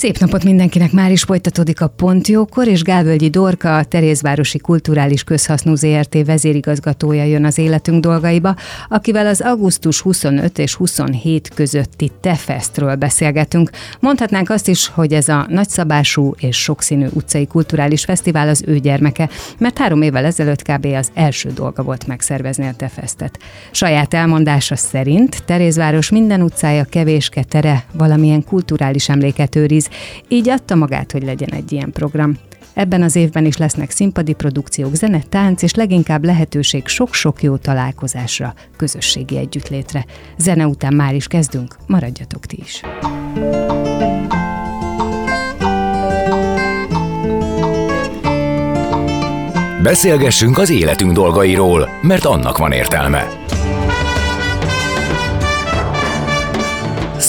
Szép napot mindenkinek, már is folytatódik a Pontjókor, és Gávölgyi Dorka, a Terézvárosi Kulturális Közhasznú ZRT vezérigazgatója jön az életünk dolgaiba, akivel az augusztus 25 és 27 közötti Tefestről beszélgetünk. Mondhatnánk azt is, hogy ez a nagyszabású és sokszínű utcai kulturális fesztivál az ő gyermeke, mert három évvel ezelőtt kb. az első dolga volt megszervezni a Tefestet. Saját elmondása szerint Terézváros minden utcája kevéske tere valamilyen kulturális emléket őriz, így adta magát, hogy legyen egy ilyen program. Ebben az évben is lesznek színpadi produkciók, zene, tánc és leginkább lehetőség sok-sok jó találkozásra, közösségi együttlétre. Zene után már is kezdünk, maradjatok ti is. Beszélgessünk az életünk dolgairól, mert annak van értelme.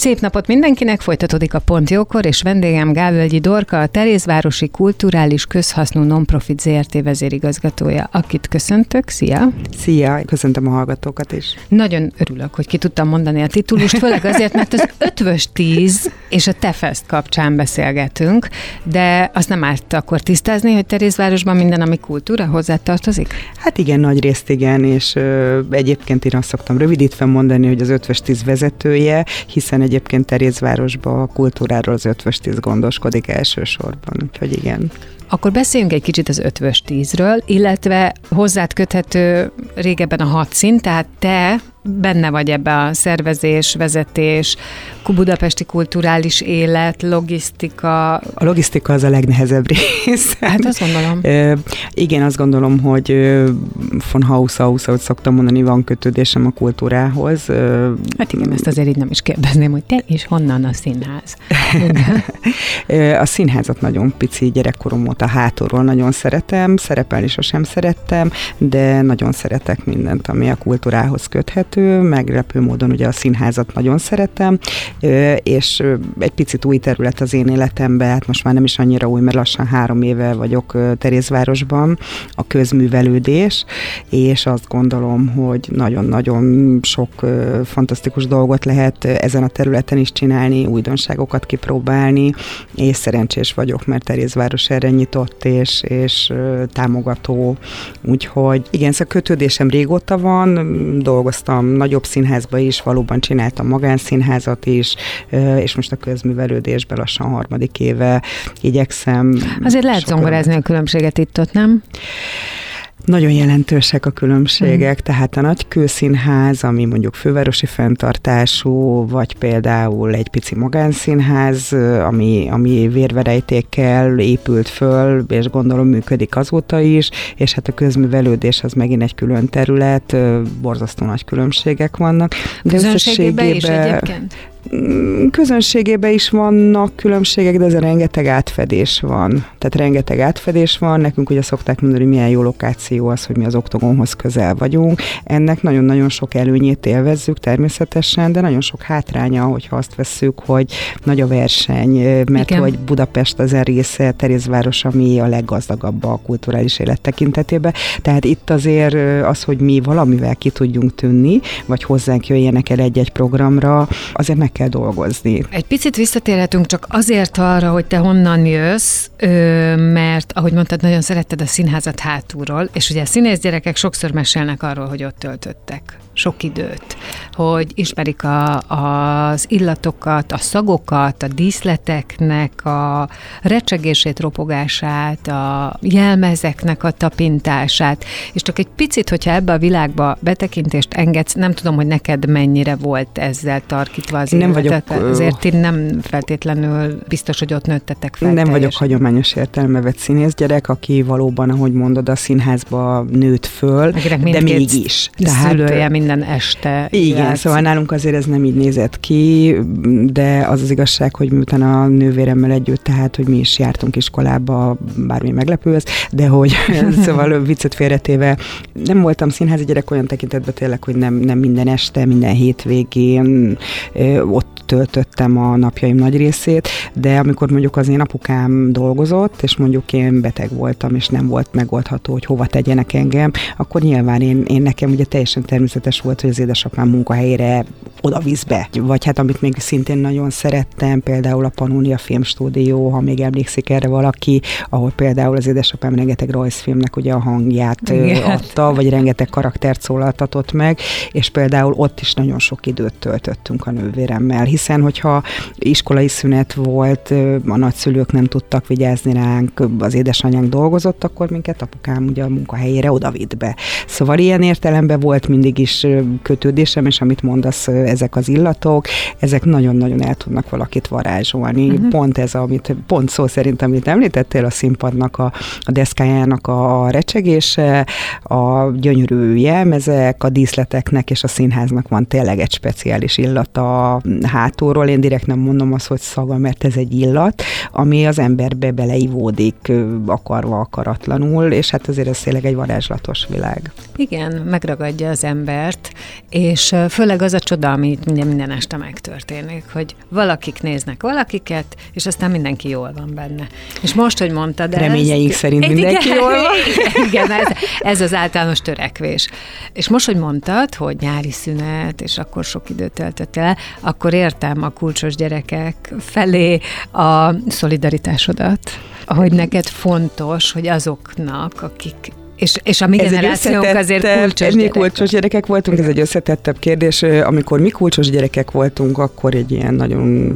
Szép napot mindenkinek, folytatódik a Pont Jókor, és vendégem Gávölgyi Dorka, a Terézvárosi Kulturális Közhasznú Nonprofit ZRT vezérigazgatója, akit köszöntök. Szia! Szia, köszöntöm a hallgatókat is. Nagyon örülök, hogy ki tudtam mondani a titulust, főleg azért, mert az ötvös tíz és a Tefest kapcsán beszélgetünk, de azt nem árt akkor tisztázni, hogy Terézvárosban minden, ami kultúra hozzá tartozik? Hát igen, nagy részt igen, és ö, egyébként én azt szoktam rövidítve mondani, hogy az ötvös tíz vezetője, hiszen egyébként Terézvárosban a kultúráról az ötvös tíz gondoskodik elsősorban, úgyhogy igen. Akkor beszéljünk egy kicsit az ötvös tízről, illetve hozzád köthető régebben a hat szint, tehát te benne vagy ebbe a szervezés, vezetés, budapesti kulturális élet, logisztika. A logisztika az a legnehezebb rész. Hát azt gondolom. E, igen, azt gondolom, hogy von Haus aus, ahogy szoktam mondani, van kötődésem a kultúrához. Hát igen, ezt azért így nem is kérdezném, hogy te és honnan a színház? a színházat nagyon pici gyerekkorom óta hátulról nagyon szeretem, szerepelni sosem szerettem, de nagyon szeretek mindent, ami a kultúrához köthet szerető, meglepő módon ugye a színházat nagyon szeretem, és egy picit új terület az én életemben, hát most már nem is annyira új, mert lassan három éve vagyok Terézvárosban, a közművelődés, és azt gondolom, hogy nagyon-nagyon sok fantasztikus dolgot lehet ezen a területen is csinálni, újdonságokat kipróbálni, és szerencsés vagyok, mert Terézváros erre nyitott és, és támogató, úgyhogy igen, szóval kötődésem régóta van, dolgoztam jártam nagyobb színházba is, valóban csináltam magánszínházat is, és most a közművelődésben lassan harmadik éve igyekszem. Azért lehet zongorázni a különbséget itt-ott, nem? Nagyon jelentősek a különbségek, mm. tehát a nagy kőszínház, ami mondjuk fővárosi fenntartású, vagy például egy pici magánszínház, ami, ami vérverejtékkel épült föl, és gondolom működik azóta is, és hát a közművelődés az megint egy külön terület, borzasztó nagy különbségek vannak. De összességében is egyébként? Mm, közönségében is vannak különbségek, de ez rengeteg átfedés van. Tehát rengeteg átfedés van. Nekünk ugye szokták mondani, hogy milyen jó lokáció az, hogy mi az oktogonhoz közel vagyunk. Ennek nagyon-nagyon sok előnyét élvezzük természetesen, de nagyon sok hátránya, hogyha azt vesszük, hogy nagy a verseny, mert Igen. hogy Budapest az a része, Terézváros, ami a leggazdagabb a kulturális élet tekintetében. Tehát itt azért az, hogy mi valamivel ki tudjunk tűnni, vagy hozzánk jöjjenek el egy-egy programra, azért meg meg kell dolgozni. Egy picit visszatérhetünk csak azért arra, hogy te honnan jössz, mert ahogy mondtad, nagyon szeretted a színházat hátulról, és ugye a színész gyerekek sokszor mesélnek arról, hogy ott töltöttek sok időt, hogy ismerik a, az illatokat, a szagokat, a díszleteknek a recsegését, ropogását, a jelmezeknek a tapintását, és csak egy picit, hogyha ebbe a világba betekintést engedsz, nem tudom, hogy neked mennyire volt ezzel tarkítva az nem vagyok, azért én nem feltétlenül biztos, hogy ott nőttetek fel. Nem teljesen. vagyok hagyományos értelme vett színész gyerek, aki valóban, ahogy mondod, a színházba nőtt föl, de mégis. Tehát, szülője minden este. Igen, játsz. szóval nálunk azért ez nem így nézett ki, de az az igazság, hogy miután a nővéremmel együtt, tehát, hogy mi is jártunk iskolába, bármi meglepő ez, de hogy szóval viccet félretéve, nem voltam színházi gyerek olyan tekintetben tényleg, hogy nem, nem minden este, minden hétvégén ott töltöttem a napjaim nagy részét, de amikor mondjuk az én apukám dolgozott, és mondjuk én beteg voltam, és nem volt megoldható, hogy hova tegyenek engem, akkor nyilván én, én nekem ugye teljesen természetes volt, hogy az édesapám munkahelyére oda visz be. Vagy hát amit még szintén nagyon szerettem, például a Pannonia Filmstúdió, ha még emlékszik erre valaki, ahol például az édesapám rengeteg rajzfilmnek ugye a hangját Igen. adta, vagy rengeteg karaktert szólaltatott meg, és például ott is nagyon sok időt töltöttünk a nővéremmel, hiszen hogyha iskolai szünet volt, a nagyszülők nem tudtak vigyázni ránk, az édesanyánk dolgozott, akkor minket apukám ugye a munkahelyére odavitt be. Szóval ilyen értelemben volt mindig is kötődésem, és amit mondasz, ezek az illatok, ezek nagyon-nagyon el tudnak valakit varázsolni. Uh-huh. Pont ez, amit, pont szó szerint, amit említettél, a színpadnak, a, a deszkájának a recsegése, a gyönyörű jelmezek, a díszleteknek és a színháznak van tényleg egy speciális illata hátulról. Én direkt nem mondom azt, hogy szaga, mert ez egy illat, ami az emberbe beleivódik akarva, akaratlanul, és hát azért ez tényleg egy varázslatos világ. Igen, megragadja az embert, és főleg az a csoda, ami minden, este megtörténik, hogy valakik néznek valakiket, és aztán mindenki jól van benne. És most, hogy mondtad Reményeik ezt, szerint mindenki igen, jól van. Igen, ez, ez az általános törekvés. És most, hogy mondtad, hogy nyári szünet, és akkor sok időt töltött el, akkor értem a kulcsos gyerekek felé a szolidaritásodat, hogy neked fontos, hogy azoknak, akik és, és a mi ez generációnk azért kulcsos Mi kulcsos gyerekek voltunk, ez egy összetettebb kérdés. Amikor mi kulcsos gyerekek voltunk, akkor egy ilyen nagyon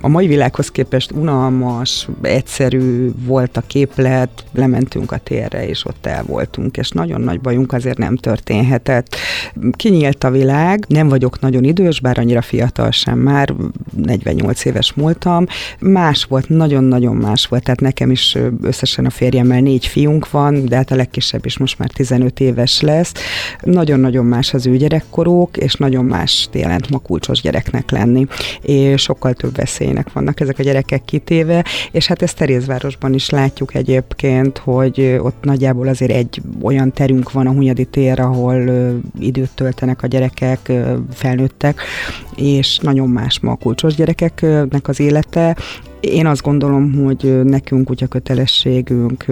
a mai világhoz képest unalmas, egyszerű volt a képlet, lementünk a térre, és ott el voltunk, és nagyon nagy bajunk azért nem történhetett. Kinyílt a világ, nem vagyok nagyon idős, bár annyira fiatal sem. Már, 48 éves múltam. Más volt, nagyon-nagyon más volt, tehát nekem is összesen a férjemmel négy fiunk van, de hát a legkisebb legkisebb is most már 15 éves lesz. Nagyon-nagyon más az ő gyerekkoruk, és nagyon más jelent ma kulcsos gyereknek lenni. És sokkal több veszélynek vannak ezek a gyerekek kitéve, és hát ezt Terézvárosban is látjuk egyébként, hogy ott nagyjából azért egy olyan terünk van a Hunyadi tér, ahol időt töltenek a gyerekek, felnőttek, és nagyon más ma a kulcsos gyerekeknek az élete, én azt gondolom, hogy nekünk úgy a kötelességünk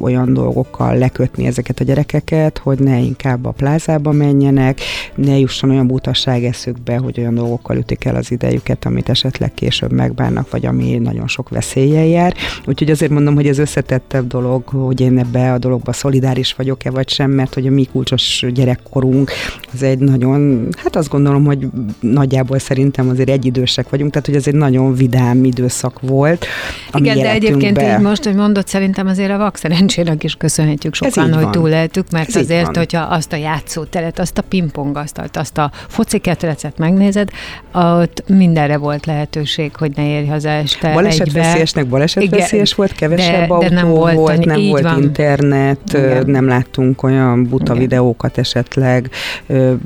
olyan dolgokkal lekötni ezeket a gyerekeket, hogy ne inkább a plázába menjenek, ne jusson olyan butasság eszükbe, hogy olyan dolgokkal ütik el az idejüket, amit esetleg később megbánnak, vagy ami nagyon sok veszélye jár. Úgyhogy azért mondom, hogy ez összetettebb dolog, hogy én ebbe a dologba szolidáris vagyok-e vagy sem, mert hogy a mi kulcsos gyerekkorunk az egy nagyon, hát azt gondolom, hogy nagyjából szerintem azért egyidősek vagyunk, tehát hogy ez egy nagyon vidám időszak volt, volt. Igen, de egyébként így most, hogy mondod, szerintem azért a vak szerencsének is köszönhetjük sokan, hogy túléltük, mert Ez azért, hogyha azt a játszóteret, azt a pingpongasztalt, azt a foci ketrecet megnézed, ott mindenre volt lehetőség, hogy ne érj haza este Balesetveszélyesnek balesetveszélyes volt, kevesebb de, autó de nem volt, volt nem volt van. internet, Igen. nem láttunk olyan buta Igen. videókat esetleg,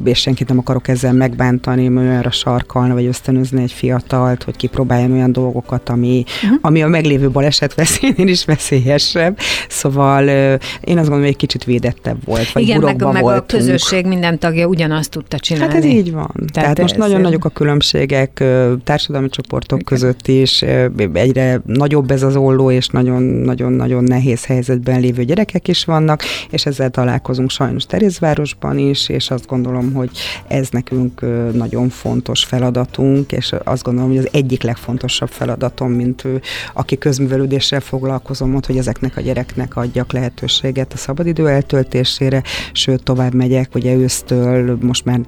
és senkit nem akarok ezzel megbántani, olyanra sarkalni, vagy ösztönözni egy fiatalt, hogy kipróbáljon olyan dolgokat, ami ami, uh-huh. ami a meglévő baleset veszélynél is veszélyesebb. Szóval én azt gondolom, hogy egy kicsit védettebb volt, vagy Igen, meg, meg a közösség minden tagja ugyanazt tudta csinálni. Hát ez így van. Tehát, Tehát most nagyon nagyok a különbségek társadalmi csoportok között is, egyre nagyobb ez az olló, és nagyon-nagyon-nagyon nehéz helyzetben lévő gyerekek is vannak, és ezzel találkozunk sajnos Terézvárosban is, és azt gondolom, hogy ez nekünk nagyon fontos feladatunk, és azt gondolom, hogy az egyik legfontosabb feladatom, mint ő, aki közművelődéssel foglalkozom ott, hogy ezeknek a gyereknek adjak lehetőséget a szabadidő eltöltésére, sőt tovább megyek, ugye ősztől, most már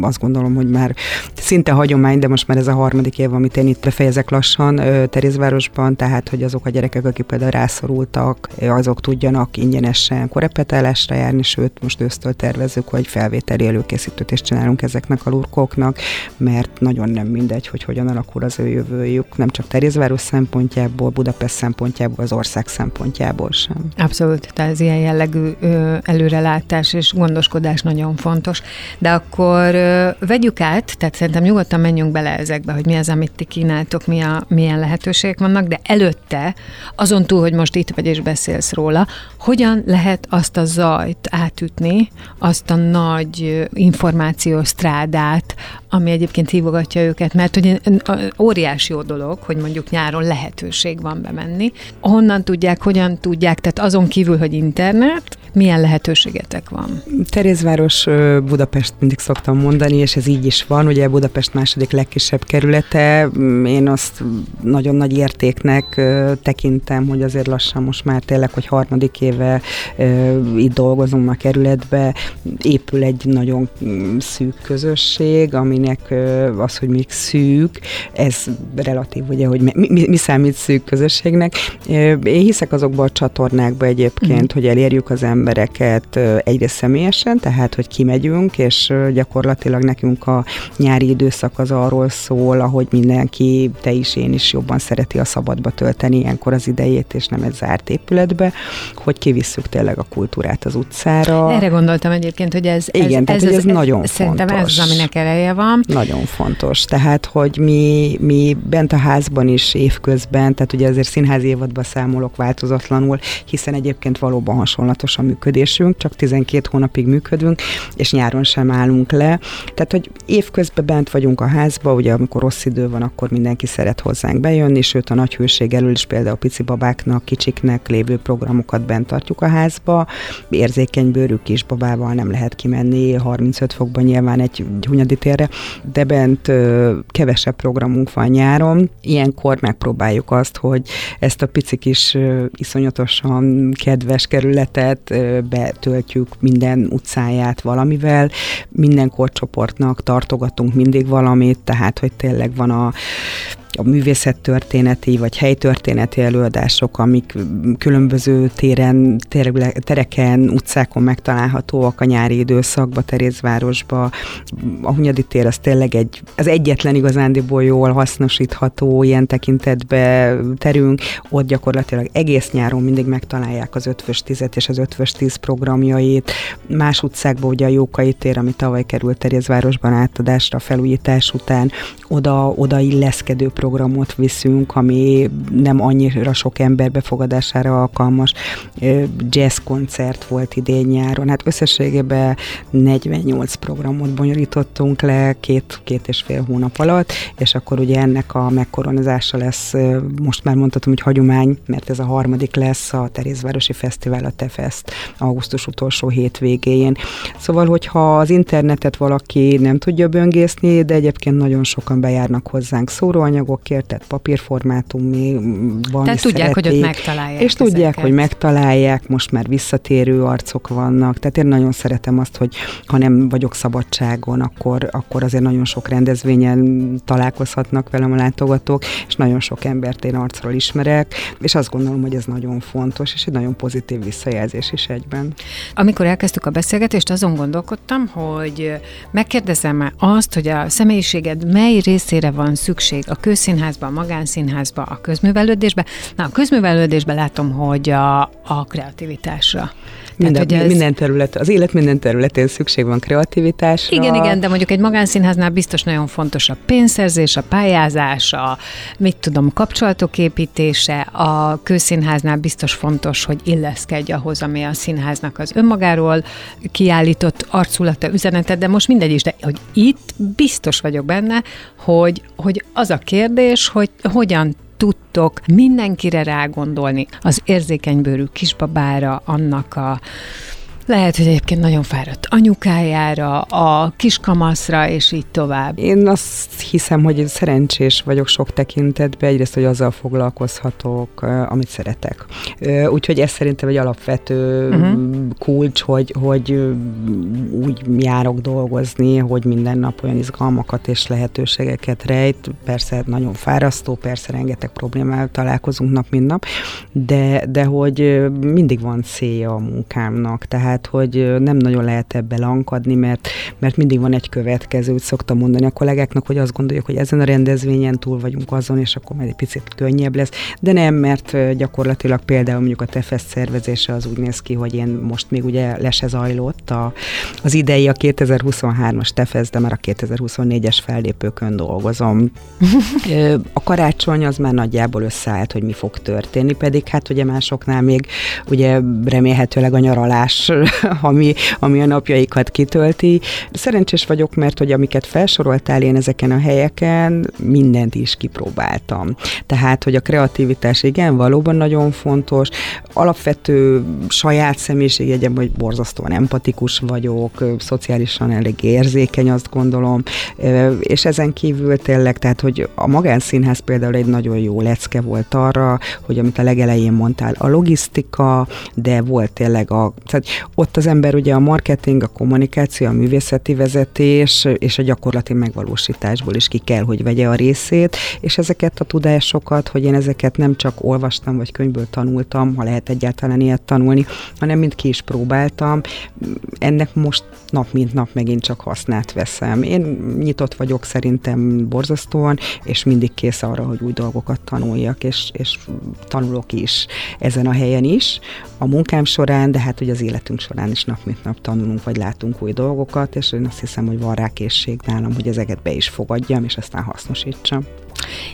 azt gondolom, hogy már szinte hagyomány, de most már ez a harmadik év, amit én itt befejezek lassan Terézvárosban, tehát hogy azok a gyerekek, akik például rászorultak, azok tudjanak ingyenesen korepetálásra járni, sőt most ősztől tervezünk, hogy felvételi előkészítőt is csinálunk ezeknek a lurkoknak, mert nagyon nem mindegy, hogy hogyan alakul az ő jövőjük, nem csak Terézváros szempontjából, Budapest szempontjából, az ország szempontjából sem. Abszolút, tehát ez ilyen jellegű ö, előrelátás és gondoskodás nagyon fontos. De akkor ö, vegyük át, tehát szerintem nyugodtan menjünk bele ezekbe, hogy mi az, amit ti kínáltok, mi a, milyen lehetőségek vannak, de előtte, azon túl, hogy most itt vagy és beszélsz róla, hogyan lehet azt a zajt átütni, azt a nagy információs strádát, ami egyébként hívogatja őket, mert hogy óriási jó dolog, hogy mondjuk nyáron lehetőség van bemenni. Honnan tudják, hogyan tudják, tehát azon kívül, hogy internet, milyen lehetőségetek van? Terézváros Budapest mindig szoktam mondani, és ez így is van. Ugye Budapest második legkisebb kerülete. Én azt nagyon nagy értéknek tekintem, hogy azért lassan most már tényleg, hogy harmadik éve itt dolgozom a kerületbe, épül egy nagyon mm, szűk közösség, aminek az, hogy még szűk, ez relatív, ugye, hogy mi, mi, mi számít szűk közösségnek. Én hiszek azokban a csatornákba egyébként, mm. hogy elérjük az ember embereket egyre személyesen, tehát hogy kimegyünk, és gyakorlatilag nekünk a nyári időszak az arról szól, ahogy mindenki, te is, én is jobban szereti a szabadba tölteni ilyenkor az idejét, és nem egy zárt épületbe, hogy kivisszük tényleg a kultúrát az utcára. Erre gondoltam egyébként, hogy ez, Igen, ez, tehát, ez, ez, ez ez nagyon szerintem fontos. ez az, aminek ereje van. Nagyon fontos. Tehát, hogy mi, mi bent a házban is évközben, tehát ugye azért színházi évadban számolok változatlanul, hiszen egyébként valóban hasonlatos a működésünk, csak 12 hónapig működünk, és nyáron sem állunk le. Tehát, hogy évközben bent vagyunk a házba, ugye amikor rossz idő van, akkor mindenki szeret hozzánk bejönni, sőt a nagy hőség elől is például pici babáknak, kicsiknek lévő programokat bent tartjuk a házba. Érzékeny bőrű kis babával nem lehet kimenni, 35 fokban nyilván egy Hunyadi térre, de bent ö, kevesebb programunk van nyáron. Ilyenkor megpróbáljuk azt, hogy ezt a pici kis ö, iszonyatosan kedves kerületet betöltjük minden utcáját valamivel, minden korcsoportnak tartogatunk mindig valamit, tehát hogy tényleg van a a művészettörténeti vagy helytörténeti előadások, amik különböző téren, tereken, utcákon megtalálhatóak a nyári időszakban, Terézvárosba. A Hunyadi tér az tényleg egy, az egyetlen igazándiból jól hasznosítható ilyen tekintetbe terünk. Ott gyakorlatilag egész nyáron mindig megtalálják az ötvös tizet és az ötvös tíz programjait. Más utcákban ugye a Jókai tér, ami tavaly került Terézvárosban átadásra felújítás után, oda, oda illeszkedő programot viszünk, ami nem annyira sok ember befogadására alkalmas. Jazz koncert volt idén nyáron. Hát összességében 48 programot bonyolítottunk le két, két és fél hónap alatt, és akkor ugye ennek a megkoronázása lesz, most már mondhatom, hogy hagyomány, mert ez a harmadik lesz a Terézvárosi Fesztivál, a Tefest, augusztus utolsó hétvégéjén. Szóval, hogyha az internetet valaki nem tudja böngészni, de egyébként nagyon sokan bejárnak hozzánk szóróanyagok, anyagokért, tehát papírformátumban Tehát tudják, szeretik, hogy ott megtalálják. És ezeket. tudják, hogy megtalálják, most már visszatérő arcok vannak, tehát én nagyon szeretem azt, hogy ha nem vagyok szabadságon, akkor, akkor azért nagyon sok rendezvényen találkozhatnak velem a látogatók, és nagyon sok embert én arcról ismerek, és azt gondolom, hogy ez nagyon fontos, és egy nagyon pozitív visszajelzés is egyben. Amikor elkezdtük a beszélgetést, azon gondolkodtam, hogy megkérdezem azt, hogy a személyiséged mely részére van szükség a köz közszínházba, a magánszínházba, a közművelődésbe. Na, a közművelődésbe látom, hogy a, a kreativitásra. Minden, ez... minden terület, az élet minden területén szükség van kreativitásra. Igen, igen, de mondjuk egy magánszínháznál biztos nagyon fontos a pénzszerzés, a pályázás, a mit tudom, kapcsolatok építése, a közszínháznál biztos fontos, hogy illeszkedj ahhoz, ami a színháznak az önmagáról kiállított arculata, üzenete, de most mindegy is, de hogy itt biztos vagyok benne, hogy, hogy az a kérdés, hogy hogyan tudtok mindenkire rágondolni, az érzékenybőrű kisbabára, annak a lehet, hogy egyébként nagyon fáradt anyukájára, a kiskamaszra, és így tovább. Én azt hiszem, hogy szerencsés vagyok sok tekintetben, egyrészt, hogy azzal foglalkozhatok, amit szeretek. Úgyhogy ez szerintem egy alapvető uh-huh. kulcs, hogy, hogy úgy járok dolgozni, hogy minden nap olyan izgalmakat és lehetőségeket rejt. Persze nagyon fárasztó, persze rengeteg problémával találkozunk nap, mint nap, de, de hogy mindig van célja a munkámnak, tehát tehát hogy nem nagyon lehet ebbe lankadni, mert, mert mindig van egy következő, úgy szoktam mondani a kollégáknak, hogy azt gondoljuk, hogy ezen a rendezvényen túl vagyunk azon, és akkor majd egy picit könnyebb lesz, de nem, mert gyakorlatilag például mondjuk a TEFESZ szervezése az úgy néz ki, hogy én most még ugye le se zajlott a, az idei a 2023-as TEFESZ, de már a 2024-es fellépőkön dolgozom. a karácsony az már nagyjából összeállt, hogy mi fog történni, pedig hát ugye másoknál még ugye remélhetőleg a nyaralás ami, ami a napjaikat kitölti. Szerencsés vagyok, mert hogy amiket felsoroltál én ezeken a helyeken, mindent is kipróbáltam. Tehát, hogy a kreativitás igen, valóban nagyon fontos. Alapvető saját személyiségjegyem, hogy borzasztóan empatikus vagyok, szociálisan elég érzékeny, azt gondolom, és ezen kívül tényleg, tehát, hogy a magánszínház például egy nagyon jó lecke volt arra, hogy amit a legelején mondtál, a logisztika, de volt tényleg a, tehát ott az ember ugye a marketing, a kommunikáció, a művészeti vezetés és a gyakorlati megvalósításból is ki kell, hogy vegye a részét, és ezeket a tudásokat, hogy én ezeket nem csak olvastam, vagy könyvből tanultam, ha lehet egyáltalán ilyet tanulni, hanem mind ki is próbáltam. Ennek most nap mint nap megint csak hasznát veszem. Én nyitott vagyok szerintem borzasztóan, és mindig kész arra, hogy új dolgokat tanuljak, és, és tanulok is ezen a helyen is, a munkám során, de hát ugye az életünk során is nap mint nap tanulunk, vagy látunk új dolgokat, és én azt hiszem, hogy van rá készség nálam, hogy ezeket be is fogadjam, és aztán hasznosítsam.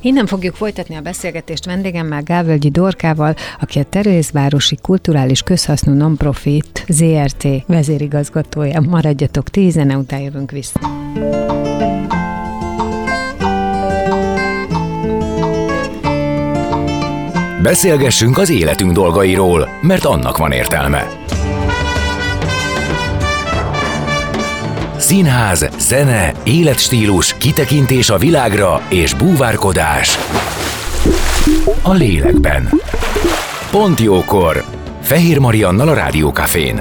Innen fogjuk folytatni a beszélgetést vendégemmel Gávölgyi Dorkával, aki a Terézvárosi Kulturális Közhasznú Nonprofit ZRT vezérigazgatója. Maradjatok, tízene után jövünk vissza. Beszélgessünk az életünk dolgairól, mert annak van értelme. Színház, zene, életstílus, kitekintés a világra és búvárkodás. A lélekben. Pont jókor. Fehér Mariannal a Rádiókafén.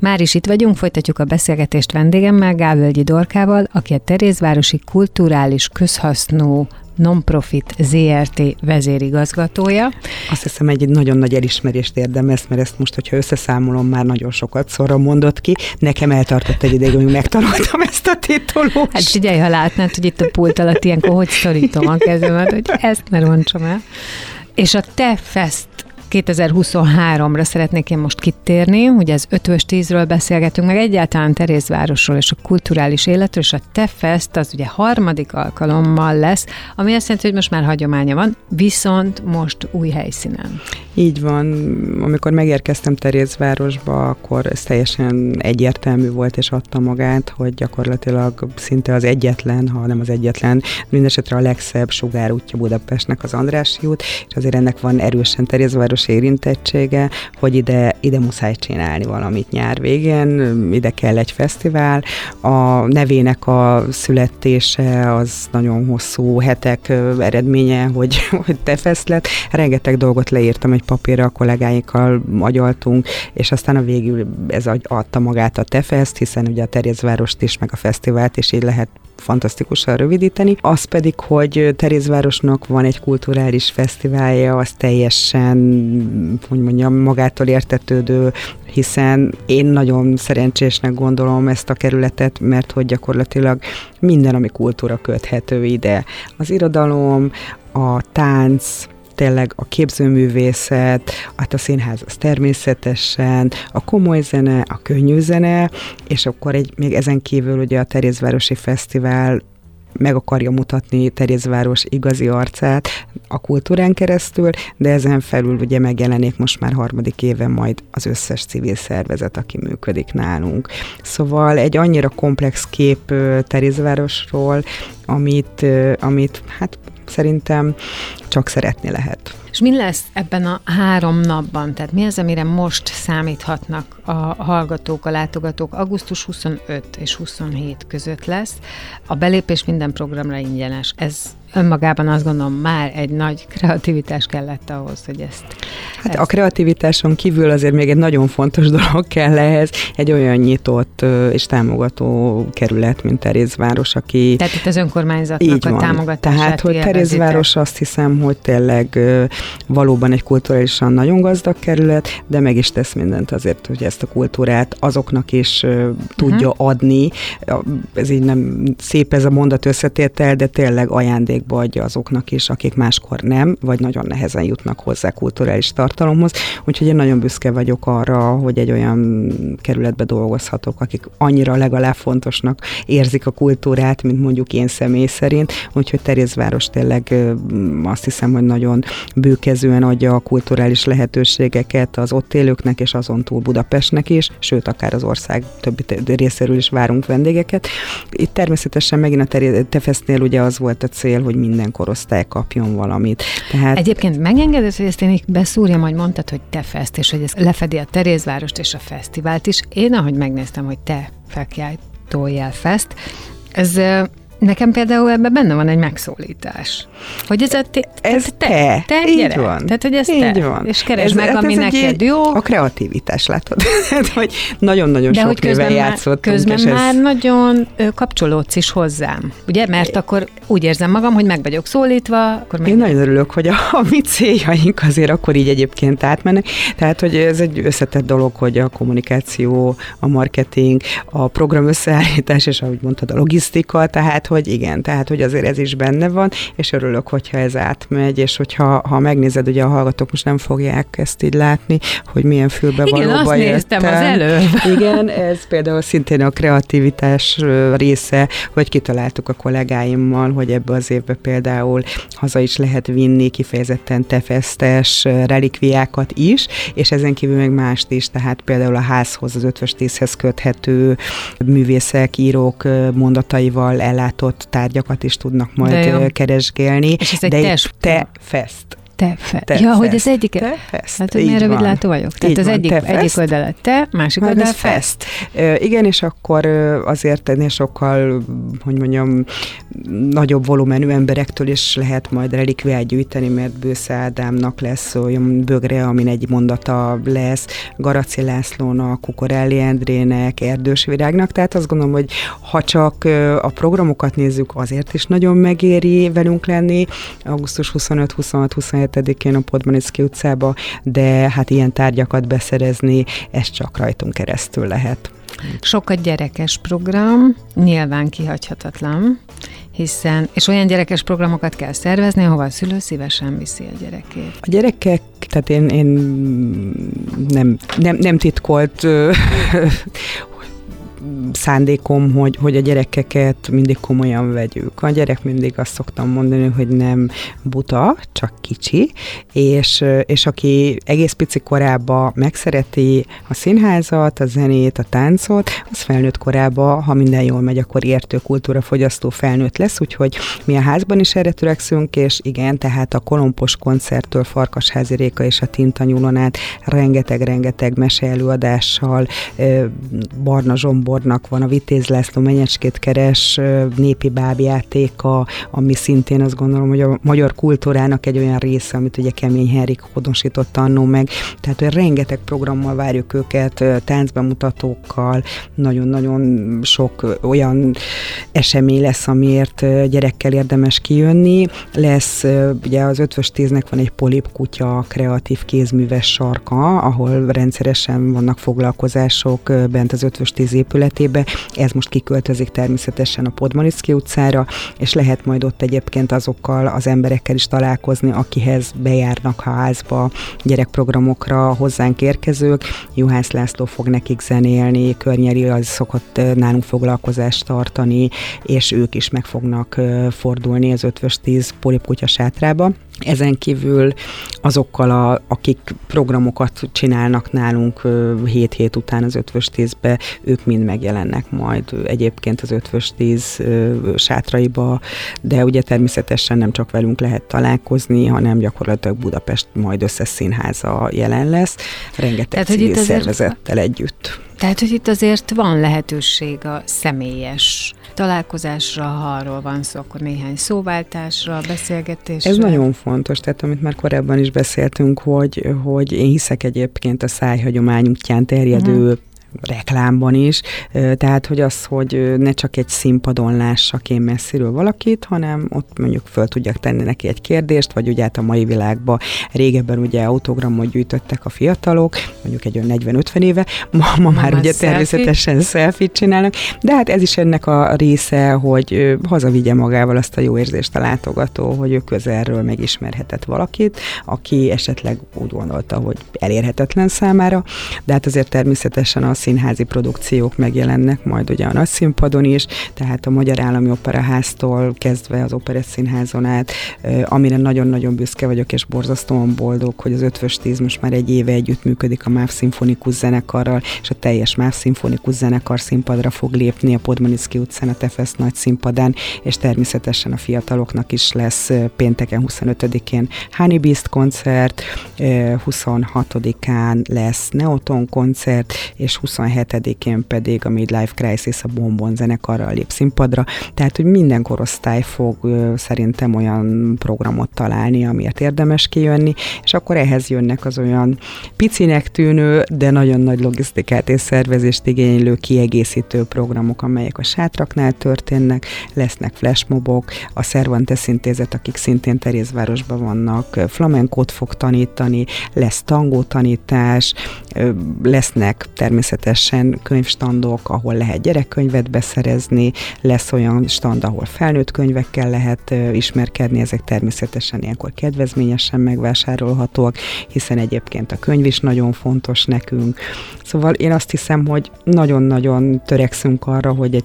Már is itt vagyunk, folytatjuk a beszélgetést vendégemmel, Gávölgyi Dorkával, aki a Terézvárosi Kulturális Közhasznú Nonprofit ZRT vezérigazgatója. Azt hiszem egy nagyon nagy elismerést érdemez, mert ezt most, hogyha összeszámolom, már nagyon sokat szorra mondott ki. Nekem eltartott egy ideig, amíg megtanultam ezt a titulust. Hát figyelj, ha látnád, hogy itt a pult alatt ilyenkor hogy szorítom a kezemet, hogy ezt ne roncsam el. És a te fest 2023-ra szeretnék én most kitérni, ugye ez 5 10-ről beszélgetünk, meg egyáltalán Terézvárosról és a kulturális életről, és a TEFEST az ugye harmadik alkalommal lesz, ami azt jelenti, hogy most már hagyománya van, viszont most új helyszínen. Így van. Amikor megérkeztem Terézvárosba, akkor ez teljesen egyértelmű volt, és adta magát, hogy gyakorlatilag szinte az egyetlen, ha nem az egyetlen, mindesetre a legszebb sugárútja Budapestnek az Andrássy út, és azért ennek van erősen Terézváros érintettsége, hogy ide, ide muszáj csinálni valamit nyár végén, ide kell egy fesztivál. A nevének a születése az nagyon hosszú hetek eredménye, hogy, hogy tefesz lett. Rengeteg dolgot leírtam egy papírra a kollégáikkal agyaltunk, és aztán a végül ez adta magát a Tefeszt, hiszen ugye a Terézvárost is, meg a fesztivált is így lehet fantasztikusan rövidíteni. Az pedig, hogy Terézvárosnak van egy kulturális fesztiválja, az teljesen, hogy mondjam, magától értetődő, hiszen én nagyon szerencsésnek gondolom ezt a kerületet, mert hogy gyakorlatilag minden, ami kultúra köthető ide. Az irodalom, a tánc, tényleg a képzőművészet, hát a színház az természetesen, a komoly zene, a könnyű zene, és akkor egy, még ezen kívül ugye a Terézvárosi Fesztivál meg akarja mutatni Terézváros igazi arcát a kultúrán keresztül, de ezen felül ugye megjelenik most már harmadik éve majd az összes civil szervezet, aki működik nálunk. Szóval egy annyira komplex kép Terézvárosról, amit, amit hát szerintem csak szeretni lehet. És mi lesz ebben a három napban? Tehát mi az, amire most számíthatnak a hallgatók, a látogatók? Augusztus 25 és 27 között lesz. A belépés minden programra ingyenes. Ez önmagában azt gondolom már egy nagy kreativitás kellett ahhoz, hogy ezt... Hát ezt... a kreativitáson kívül azért még egy nagyon fontos dolog kell ehhez, egy olyan nyitott és támogató kerület, mint Terézváros, aki... Tehát itt az önkormányzatnak így van. a támogatását Tehát, hogy Terézváros azt hiszem, hogy tényleg valóban egy kulturálisan nagyon gazdag kerület, de meg is tesz mindent azért, hogy ezt a kultúrát azoknak is tudja uh-huh. adni. Ez így nem szép ez a mondat összetétel, de tényleg ajándék ajándékba adja azoknak is, akik máskor nem, vagy nagyon nehezen jutnak hozzá kulturális tartalomhoz. Úgyhogy én nagyon büszke vagyok arra, hogy egy olyan kerületbe dolgozhatok, akik annyira legalább fontosnak érzik a kultúrát, mint mondjuk én személy szerint. Úgyhogy Terézváros tényleg azt hiszem, hogy nagyon bőkezően adja a kulturális lehetőségeket az ott élőknek, és azon túl Budapestnek is, sőt, akár az ország többi részéről is várunk vendégeket. Itt természetesen megint a Tefesznél ugye az volt a cél, hogy minden korosztály kapjon valamit. Tehát... Egyébként megengedett, hogy ezt én így beszúrjam, hogy mondtad, hogy te fest, és hogy ez lefedi a Terézvárost és a fesztivált is. Én, ahogy megnéztem, hogy te felkiáltójál fest, ez Nekem például ebben benne van egy megszólítás. Hogy ez a te, ez te, te, te így gyere. van. Tehát, hogy ez így te. van. És keresd meg, hát ami ez neked jó. A kreativitás, látod? hogy nagyon-nagyon De sok hogy közben játszottunk. Közben és már ez... nagyon kapcsolódsz is hozzám. Ugye? Mert akkor úgy érzem magam, hogy meg vagyok szólítva. Akkor meg... Én nagyon örülök, hogy a, a mi céljaink azért akkor így egyébként átmennek. Tehát, hogy ez egy összetett dolog, hogy a kommunikáció, a marketing, a program összeállítás, és ahogy mondtad, a logisztika, tehát hogy igen, tehát hogy azért ez is benne van, és örülök, hogyha ez átmegy, és hogyha ha megnézed, ugye a hallgatók most nem fogják ezt így látni, hogy milyen fülbevalóba Igen, azt jöttem. néztem az elő. Igen, ez például szintén a kreativitás része, hogy kitaláltuk a kollégáimmal, hogy ebbe az évbe például haza is lehet vinni kifejezetten tefesztes relikviákat is, és ezen kívül meg mást is, tehát például a házhoz, az ötvös tízhez köthető művészek, írók mondataival ellát gyártott tárgyakat is tudnak majd keresgélni. És ez egy de te fest te, fe. te Ja, fest. hogy az egyik. Te fest. Hát, hogy milyen rövidlátó vagyok. Tehát Így az van, egyik, te egyik oldal te, másik oldal fest. fest. Uh, igen, és akkor azért ennél sokkal, hogy mondjam, nagyobb volumenű emberektől is lehet majd relikviát gyűjteni, mert Bősze Ádámnak lesz olyan bögre, amin egy mondata lesz, Garaci Lászlónak, Kukorelli Endrének, Erdős Virágnak, tehát azt gondolom, hogy ha csak a programokat nézzük, azért is nagyon megéri velünk lenni, augusztus 25, 26, 27 27-én a Podmanicki utcába, de hát ilyen tárgyakat beszerezni, ez csak rajtunk keresztül lehet. Sok a gyerekes program, nyilván kihagyhatatlan, hiszen, és olyan gyerekes programokat kell szervezni, ahova a szülő szívesen viszi a gyerekét. A gyerekek, tehát én, én nem, nem, nem titkolt szándékom, hogy, hogy a gyerekeket mindig komolyan vegyük. A gyerek mindig azt szoktam mondani, hogy nem buta, csak kicsi, és, és aki egész pici korában megszereti a színházat, a zenét, a táncot, az felnőtt korában, ha minden jól megy, akkor értő kultúra fogyasztó felnőtt lesz, úgyhogy mi a házban is erre törekszünk, és igen, tehát a Kolompos koncerttől Farkasházi Réka és a Tinta át rengeteg-rengeteg mese előadással, Barna Zsombo Zombornak van a Vitéz László Menyecskét keres népi bábjátéka, ami szintén azt gondolom, hogy a magyar kultúrának egy olyan része, amit ugye Kemény Henrik honosított annó meg. Tehát, hogy rengeteg programmal várjuk őket, táncbemutatókkal, nagyon-nagyon sok olyan esemény lesz, amiért gyerekkel érdemes kijönni. Lesz, ugye az ötvös tíznek van egy polip kutya kreatív kézműves sarka, ahol rendszeresen vannak foglalkozások bent az ötvös tíz épületébe. Ez most kiköltözik természetesen a Podmaniszki utcára, és lehet majd ott egyébként azokkal az emberekkel is találkozni, akihez bejárnak házba gyerekprogramokra hozzánk érkezők. Juhász László fog nekik zenélni, Környeri az szokott nálunk foglalkozást tartani, és ők is meg fognak fordulni az ötvös tíz polipkutya sátrába. Ezen kívül azokkal, a, akik programokat csinálnak nálunk 7 hét után az ötvös tízbe, ők mind megjelennek majd egyébként az ötvös tíz sátraiba, de ugye természetesen nem csak velünk lehet találkozni, hanem gyakorlatilag Budapest majd összes színháza jelen lesz, rengeteg Tehát, civil szervezettel együtt. Tehát, hogy itt azért van lehetőség a személyes találkozásra, ha arról van szó, akkor néhány szóváltásra, beszélgetésre. Ez nagyon fontos, tehát amit már korábban is beszéltünk, hogy, hogy én hiszek egyébként a szájhagyomány útján terjedő uh-huh reklámban is, tehát hogy az, hogy ne csak egy színpadon lássak én messziről valakit, hanem ott mondjuk föl tudjak tenni neki egy kérdést, vagy ugye hát a mai világban régebben ugye autogramot gyűjtöttek a fiatalok, mondjuk egy olyan 40-50 éve, ma, ma már ugye selfie. természetesen selfie csinálnak, de hát ez is ennek a része, hogy hazavigye magával azt a jó érzést a látogató, hogy ő közelről megismerhetett valakit, aki esetleg úgy gondolta, hogy elérhetetlen számára, de hát azért természetesen a színházi produkciók megjelennek majd ugye a nagy színpadon is, tehát a Magyar Állami Operaháztól kezdve az Operett Színházon át, amire nagyon-nagyon büszke vagyok, és borzasztóan boldog, hogy az Ötvös Tíz most már egy éve együttműködik a MÁV Szimfonikus zenekarral, és a teljes MÁV Szimfonikus zenekar színpadra fog lépni a Podmaniszki utcán, a Tefesz nagy színpadán, és természetesen a fiataloknak is lesz pénteken 25-én Honey Beast koncert, 26-án lesz Neoton koncert, és 27-én pedig a Midlife Crisis a Bombon zenekarral lép színpadra, tehát hogy minden korosztály fog szerintem olyan programot találni, amiért érdemes kijönni, és akkor ehhez jönnek az olyan picinek tűnő, de nagyon nagy logisztikát és szervezést igénylő kiegészítő programok, amelyek a sátraknál történnek, lesznek flashmobok, a Cervantes intézet, akik szintén Terézvárosban vannak, flamenkót fog tanítani, lesz tangó tanítás, lesznek természetesen természetesen könyvstandok, ahol lehet gyerekkönyvet beszerezni, lesz olyan stand, ahol felnőtt könyvekkel lehet ismerkedni, ezek természetesen ilyenkor kedvezményesen megvásárolhatóak, hiszen egyébként a könyv is nagyon fontos nekünk. Szóval én azt hiszem, hogy nagyon-nagyon törekszünk arra, hogy egy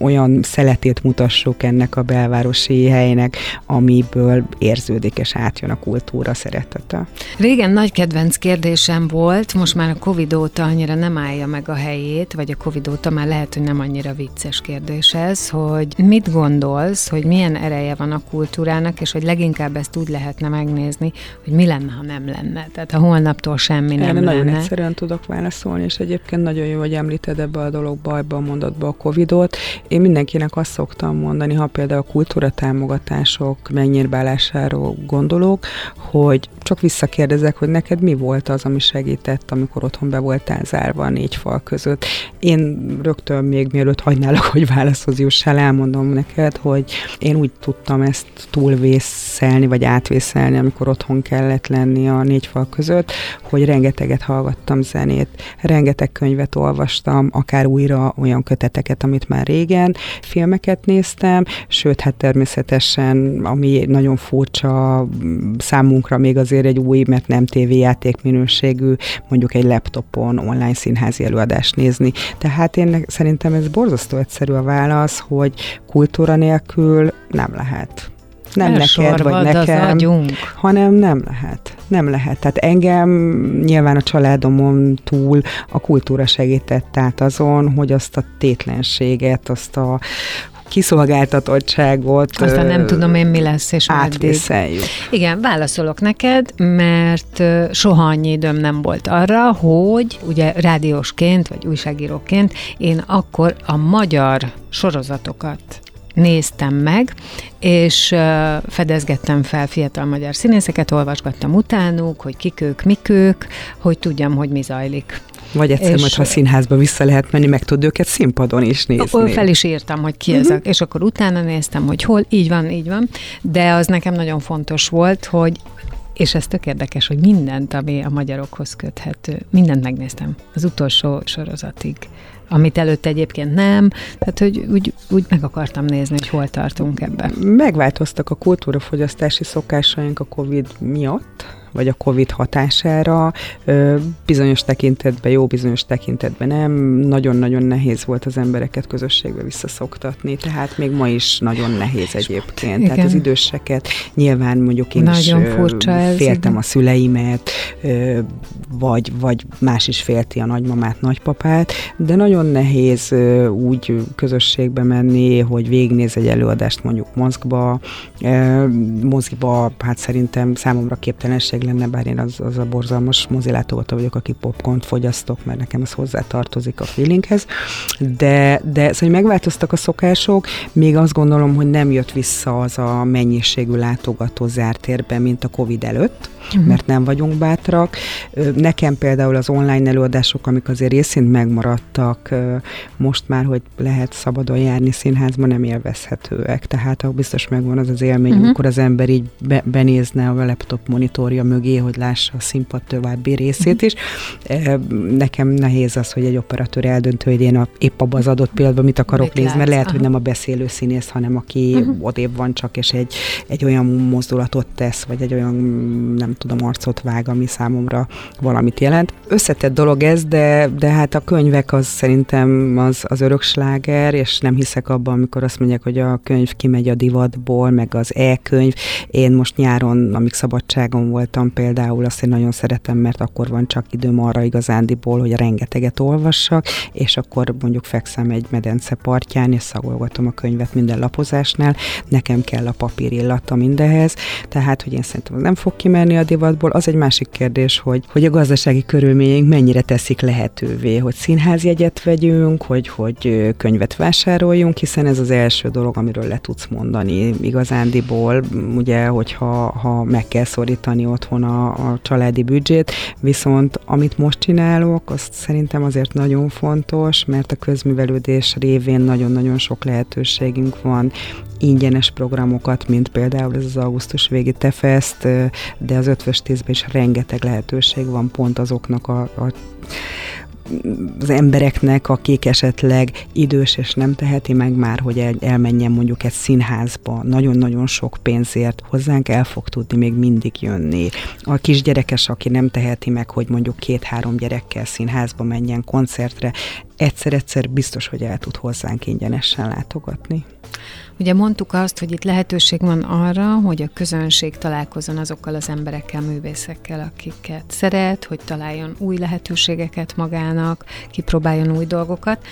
olyan szeletét mutassuk ennek a belvárosi helynek, amiből érződik és átjön a kultúra szeretete. Régen nagy kedvenc kérdésem volt, most már a Covid óta annyira nem állja meg a helyét, vagy a Covid óta már lehet, hogy nem annyira vicces kérdés ez, hogy mit gondolsz, hogy milyen ereje van a kultúrának, és hogy leginkább ezt úgy lehetne megnézni, hogy mi lenne, ha nem lenne. Tehát ha holnaptól semmi nem Erre lenne. nagyon egyszerűen tudok válaszolni, és egyébként nagyon jó, hogy említed ebbe a dologba, ebbe a mondatba a Covidot. Én mindenkinek azt szoktam mondani, ha például a kultúra támogatások megnyírbálásáról gondolok, hogy csak visszakérdezek, hogy neked mi volt az, ami segített, amikor otthon be voltál zárva a négy fal között. Én rögtön még mielőtt hagynálok, hogy válaszhoz jussál, elmondom neked, hogy én úgy tudtam ezt túlvészelni, vagy átvészelni, amikor otthon kellett lenni a négy fal között, hogy rengeteget hallgattam zenét, rengeteg könyvet olvastam, akár újra olyan köteteket, amit már régen, filmeket néztem, sőt, hát természetesen, ami nagyon furcsa számunkra még azért egy új, mert nem tévéjáték minőségű, mondjuk egy laptopon online színházi előadást nézni. Tehát én szerintem ez borzasztó egyszerű a válasz, hogy kultúra nélkül nem lehet nem neked, vagy nekem, hanem nem lehet. Nem lehet. Tehát engem nyilván a családomon túl a kultúra segített át azon, hogy azt a tétlenséget, azt a kiszolgáltatottságot Aztán nem tudom én, mi lesz, és átvészeljük. Igen, válaszolok neked, mert soha annyi időm nem volt arra, hogy ugye rádiósként, vagy újságíróként én akkor a magyar sorozatokat néztem meg, és fedezgettem fel fiatal magyar színészeket, olvasgattam utánuk, hogy kik ők, mik ők, hogy tudjam, hogy mi zajlik. Vagy egyszer és majd, ha színházba vissza lehet menni, meg tud őket színpadon is nézni. Fel is írtam, hogy ki ezek, uh-huh. és akkor utána néztem, hogy hol, így van, így van, de az nekem nagyon fontos volt, hogy és ez tök érdekes, hogy mindent, ami a magyarokhoz köthető, mindent megnéztem, az utolsó sorozatig amit előtte egyébként nem, tehát hogy úgy, úgy meg akartam nézni, hogy hol tartunk ebben. Megváltoztak a kultúrafogyasztási szokásaink a Covid miatt, vagy a COVID hatására. Bizonyos tekintetben jó, bizonyos tekintetben nem. Nagyon-nagyon nehéz volt az embereket közösségbe visszaszoktatni, tehát még ma is nagyon nehéz egyébként. Igen. Tehát az időseket nyilván mondjuk én nagyon is furcsa ez, féltem igen. a szüleimet, vagy, vagy más is félti a nagymamát, nagypapát, de nagyon nehéz úgy közösségbe menni, hogy végignéz egy előadást mondjuk mozgba, moziba, hát szerintem számomra képtelenség rengeteg lenne, bár én az, az a borzalmas mozilátogató vagyok, aki popcornt fogyasztok, mert nekem ez hozzá tartozik a feelinghez. De, de szóval megváltoztak a szokások, még azt gondolom, hogy nem jött vissza az a mennyiségű látogató zártérbe, mint a Covid előtt, uh-huh. mert nem vagyunk bátrak. Nekem például az online előadások, amik azért részint megmaradtak, most már, hogy lehet szabadon járni színházba, nem élvezhetőek. Tehát biztos megvan az az élmény, uh-huh. amikor az ember így be, benézne a laptop monitorja mögé, hogy lássa a színpad további részét is. Nekem nehéz az, hogy egy operatőr eldöntő, hogy én a, épp abban az adott pillanatban mit akarok nézni, mert lehet, Aha. hogy nem a beszélő színész, hanem aki uh-huh. odébb van csak, és egy, egy olyan mozdulatot tesz, vagy egy olyan, nem tudom, arcot vág, ami számomra valamit jelent. Összetett dolog ez, de, de hát a könyvek az szerintem az, az öröksláger, és nem hiszek abban, amikor azt mondják, hogy a könyv kimegy a divatból, meg az e-könyv. Én most nyáron, amíg szabadságon voltam, olvastam például, azt én nagyon szeretem, mert akkor van csak időm arra igazándiból, hogy rengeteget olvassak, és akkor mondjuk fekszem egy medence partján, és szagolgatom a könyvet minden lapozásnál. Nekem kell a papír illata mindehez, tehát, hogy én szerintem nem fog kimenni a divatból. Az egy másik kérdés, hogy, hogy a gazdasági körülményeink mennyire teszik lehetővé, hogy színházjegyet vegyünk, hogy, hogy könyvet vásároljunk, hiszen ez az első dolog, amiről le tudsz mondani igazándiból, ugye, hogyha ha meg kell szorítani otthon otthon a, a családi büdzsét, viszont amit most csinálok, azt szerintem azért nagyon fontos, mert a közművelődés révén nagyon-nagyon sok lehetőségünk van, ingyenes programokat, mint például ez az augusztus végi Tefest, de az ötvös tízben is rengeteg lehetőség van pont azoknak a, a az embereknek, akik esetleg idős és nem teheti meg már, hogy elmenjen mondjuk egy színházba, nagyon-nagyon sok pénzért hozzánk el fog tudni még mindig jönni. A kisgyerekes, aki nem teheti meg, hogy mondjuk két-három gyerekkel színházba menjen koncertre, egyszer-egyszer biztos, hogy el tud hozzánk ingyenesen látogatni. Ugye mondtuk azt, hogy itt lehetőség van arra, hogy a közönség találkozon azokkal az emberekkel, művészekkel, akiket szeret, hogy találjon új lehetőségeket magának, kipróbáljon új dolgokat.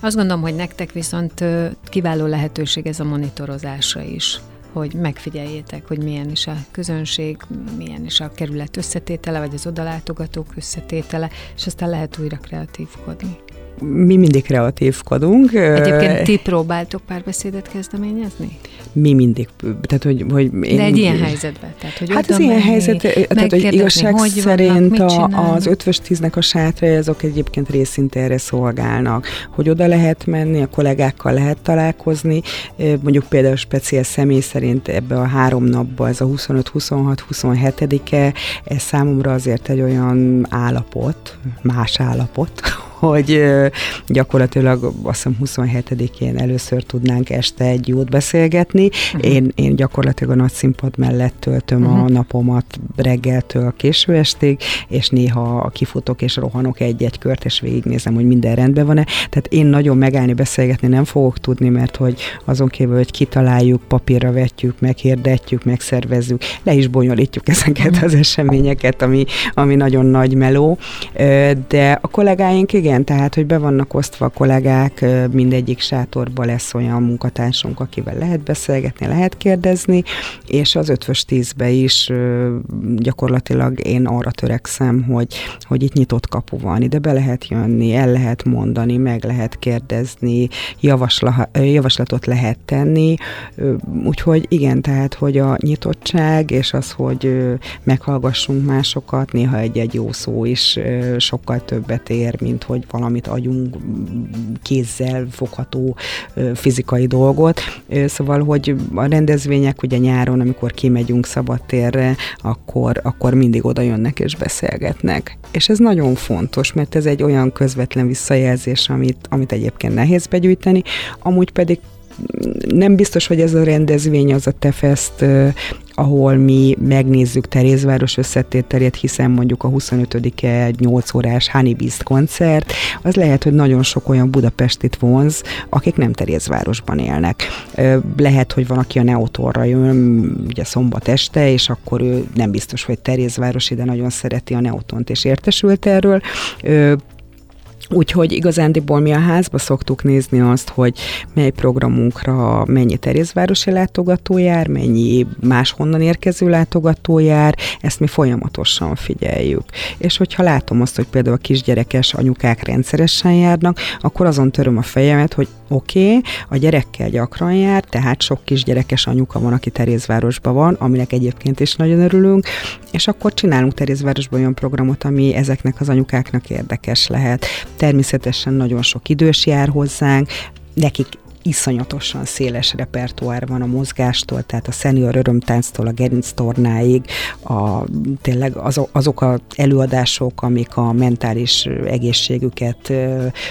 Azt gondolom, hogy nektek viszont kiváló lehetőség ez a monitorozása is hogy megfigyeljétek, hogy milyen is a közönség, milyen is a kerület összetétele, vagy az odalátogatók összetétele, és aztán lehet újra kreatívkodni mi mindig kreatívkodunk. Egyébként ti próbáltok párbeszédet kezdeményezni? Mi mindig. Tehát, hogy, hogy én, De egy ilyen helyzetben? Tehát, hogy hát az ilyen helyzet, tehát, hogy igazság hogy szerint vannak, a, az ötvös tíznek a sátra, azok egyébként részint erre szolgálnak, hogy oda lehet menni, a kollégákkal lehet találkozni, mondjuk például speciál személy szerint ebbe a három napban, ez a 25, 26, 27-e, ez számomra azért egy olyan állapot, más állapot, hogy gyakorlatilag azt hiszem 27-én először tudnánk este egy jót beszélgetni. Uh-huh. Én, én gyakorlatilag a nagy színpad mellett töltöm uh-huh. a mhm. napomat reggeltől késő estig, és néha kifutok és rohanok egy-egy kört, és végignézem, hogy minden rendben van-e. Tehát én nagyon megállni, beszélgetni nem fogok tudni, mert hogy azon kívül, hogy kitaláljuk, papírra vetjük, meghirdetjük, megszervezzük, le is bonyolítjuk ezeket uh-huh. az eseményeket, ami, ami nagyon nagy meló. De a kollégáink igen, igen, tehát, hogy be vannak osztva a kollégák, mindegyik sátorban lesz olyan munkatársunk, akivel lehet beszélgetni, lehet kérdezni, és az ötvös tízbe is gyakorlatilag én arra törekszem, hogy, hogy itt nyitott kapu van, ide be lehet jönni, el lehet mondani, meg lehet kérdezni, javasla, javaslatot lehet tenni, úgyhogy igen, tehát, hogy a nyitottság és az, hogy meghallgassunk másokat, néha egy-egy jó szó is sokkal többet ér, mint hogy valamit agyunk kézzel fogható fizikai dolgot. Szóval, hogy a rendezvények ugye nyáron, amikor kimegyünk szabadtérre, akkor, akkor mindig oda jönnek és beszélgetnek. És ez nagyon fontos, mert ez egy olyan közvetlen visszajelzés, amit, amit egyébként nehéz begyűjteni, amúgy pedig nem biztos, hogy ez a rendezvény az a Tefest, ahol mi megnézzük Terézváros összetételét, hiszen mondjuk a 25-e 8 órás Honeybeast koncert, az lehet, hogy nagyon sok olyan Budapestit vonz, akik nem Terézvárosban élnek. Lehet, hogy van, aki a Neotorra jön, ugye szombat este, és akkor ő nem biztos, hogy Terézvárosi, de nagyon szereti a Neotont, és értesült erről Úgyhogy igazándiból mi a házba szoktuk nézni azt, hogy mely programunkra mennyi terézvárosi látogató jár, mennyi máshonnan érkező látogató jár, ezt mi folyamatosan figyeljük. És hogyha látom azt, hogy például a kisgyerekes anyukák rendszeresen járnak, akkor azon töröm a fejemet, hogy oké, okay, a gyerekkel gyakran jár, tehát sok kisgyerekes anyuka van, aki Terézvárosban van, aminek egyébként is nagyon örülünk, és akkor csinálunk Terézvárosban olyan programot, ami ezeknek az anyukáknak érdekes lehet. Természetesen nagyon sok idős jár hozzánk, nekik iszonyatosan széles repertoár van a mozgástól, tehát a senior örömtánctól a gerinc tornáig, a, tényleg azok, azok az előadások, amik a mentális egészségüket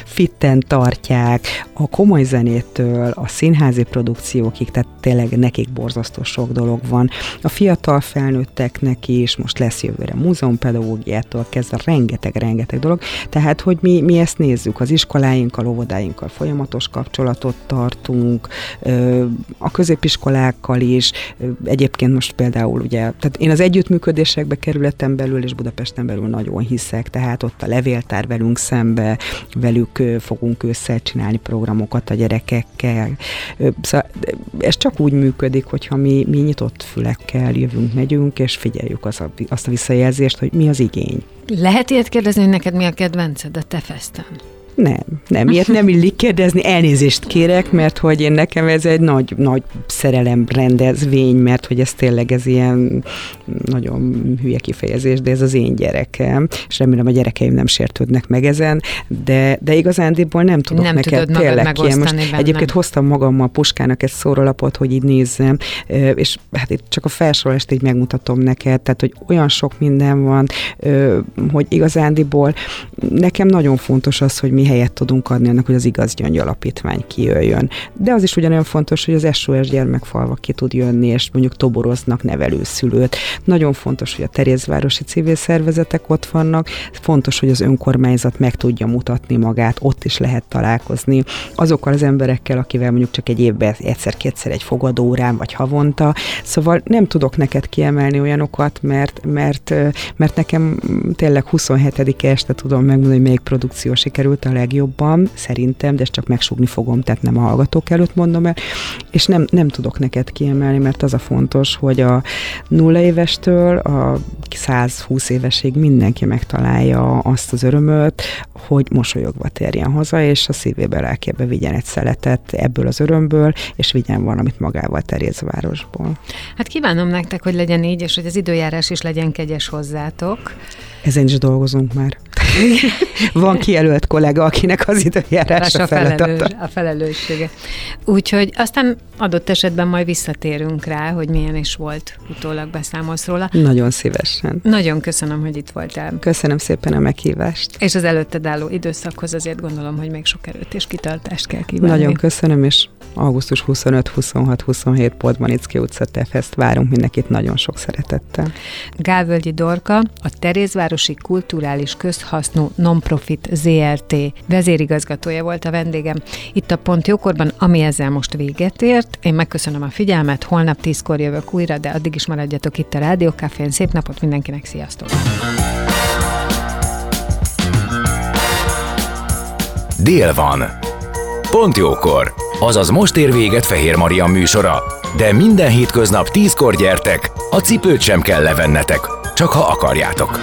fitten tartják, a komoly zenétől, a színházi produkciókig, tehát tényleg nekik borzasztó sok dolog van. A fiatal felnőtteknek is, most lesz jövőre múzeumpedagógiától kezdve rengeteg-rengeteg dolog, tehát hogy mi, mi ezt nézzük, az iskoláinkkal, óvodáinkkal folyamatos kapcsolatot tartunk, a középiskolákkal is, egyébként most például ugye, tehát én az együttműködésekbe kerületem belül és Budapesten belül nagyon hiszek, tehát ott a levéltár velünk szembe, velük fogunk össze csinálni programokat a gyerekekkel. Szóval ez csak úgy működik, hogyha mi, mi nyitott fülekkel jövünk, megyünk, és figyeljük az a, azt a visszajelzést, hogy mi az igény. Lehet ilyet kérdezni, hogy neked mi a kedvenced a te festen? Nem, nem, ilyet nem illik kérdezni, elnézést kérek, mert hogy én nekem ez egy nagy, nagy szerelem rendezvény, mert hogy ez tényleg ez ilyen nagyon hülye kifejezés, de ez az én gyerekem, és remélem a gyerekeim nem sértődnek meg ezen, de, de igazándiból nem tudok nem neked tényleg ki. Most benne. egyébként hoztam magammal puskának egy szórólapot, hogy így nézzem, és hát itt csak a felsorolást így megmutatom neked, tehát hogy olyan sok minden van, hogy igazándiból nekem nagyon fontos az, hogy mi mi helyet tudunk adni annak, hogy az igaz gyöngy alapítvány kijöjjön. De az is ugyanolyan fontos, hogy az SOS gyermekfalva ki tud jönni, és mondjuk toboroznak nevelőszülőt. Nagyon fontos, hogy a Terézvárosi civil szervezetek ott vannak, fontos, hogy az önkormányzat meg tudja mutatni magát, ott is lehet találkozni azokkal az emberekkel, akivel mondjuk csak egy évben egyszer-kétszer egy fogadórán, vagy havonta. Szóval nem tudok neked kiemelni olyanokat, mert, mert, mert nekem tényleg 27 este tudom megmondani, hogy melyik produkció sikerült a legjobban, szerintem, de ezt csak megsugni fogom, tehát nem a hallgatók előtt mondom el, és nem, nem tudok neked kiemelni, mert az a fontos, hogy a nulla évestől a 120 évesig mindenki megtalálja azt az örömöt, hogy mosolyogva térjen haza, és a szívébe, lelkébe vigyen egy szeletet ebből az örömből, és vigyen valamit magával Terézvárosból. Hát kívánom nektek, hogy legyen így, és hogy az időjárás is legyen kegyes hozzátok. Ezen is dolgozunk már. Van kijelölt kollega, akinek az időjárás a, felelős, a felelőssége. Úgyhogy aztán adott esetben majd visszatérünk rá, hogy milyen is volt, utólag beszámolsz róla. Nagyon szívesen. Nagyon köszönöm, hogy itt voltál. Köszönöm szépen a meghívást. És az előtted álló időszakhoz azért gondolom, hogy még sok erőt és kitartást kell kívánni. Nagyon köszönöm, és augusztus 25, 26, 27 Podmanicki utca Tefest várunk mindenkit nagyon sok szeretettel. Gálvölgyi Dorka, a Terézvárosi Kulturális Közhasznú Nonprofit ZRT vezérigazgatója volt a vendégem. Itt a Pont Jókorban, ami ezzel most véget ért. Én megköszönöm a figyelmet, holnap tízkor jövök újra, de addig is maradjatok itt a Rádiókafén. Szép napot mindenkinek, sziasztok! dél van. Pont jókor, azaz most ér véget Fehér Maria műsora, de minden hétköznap tízkor gyertek, a cipőt sem kell levennetek, csak ha akarjátok.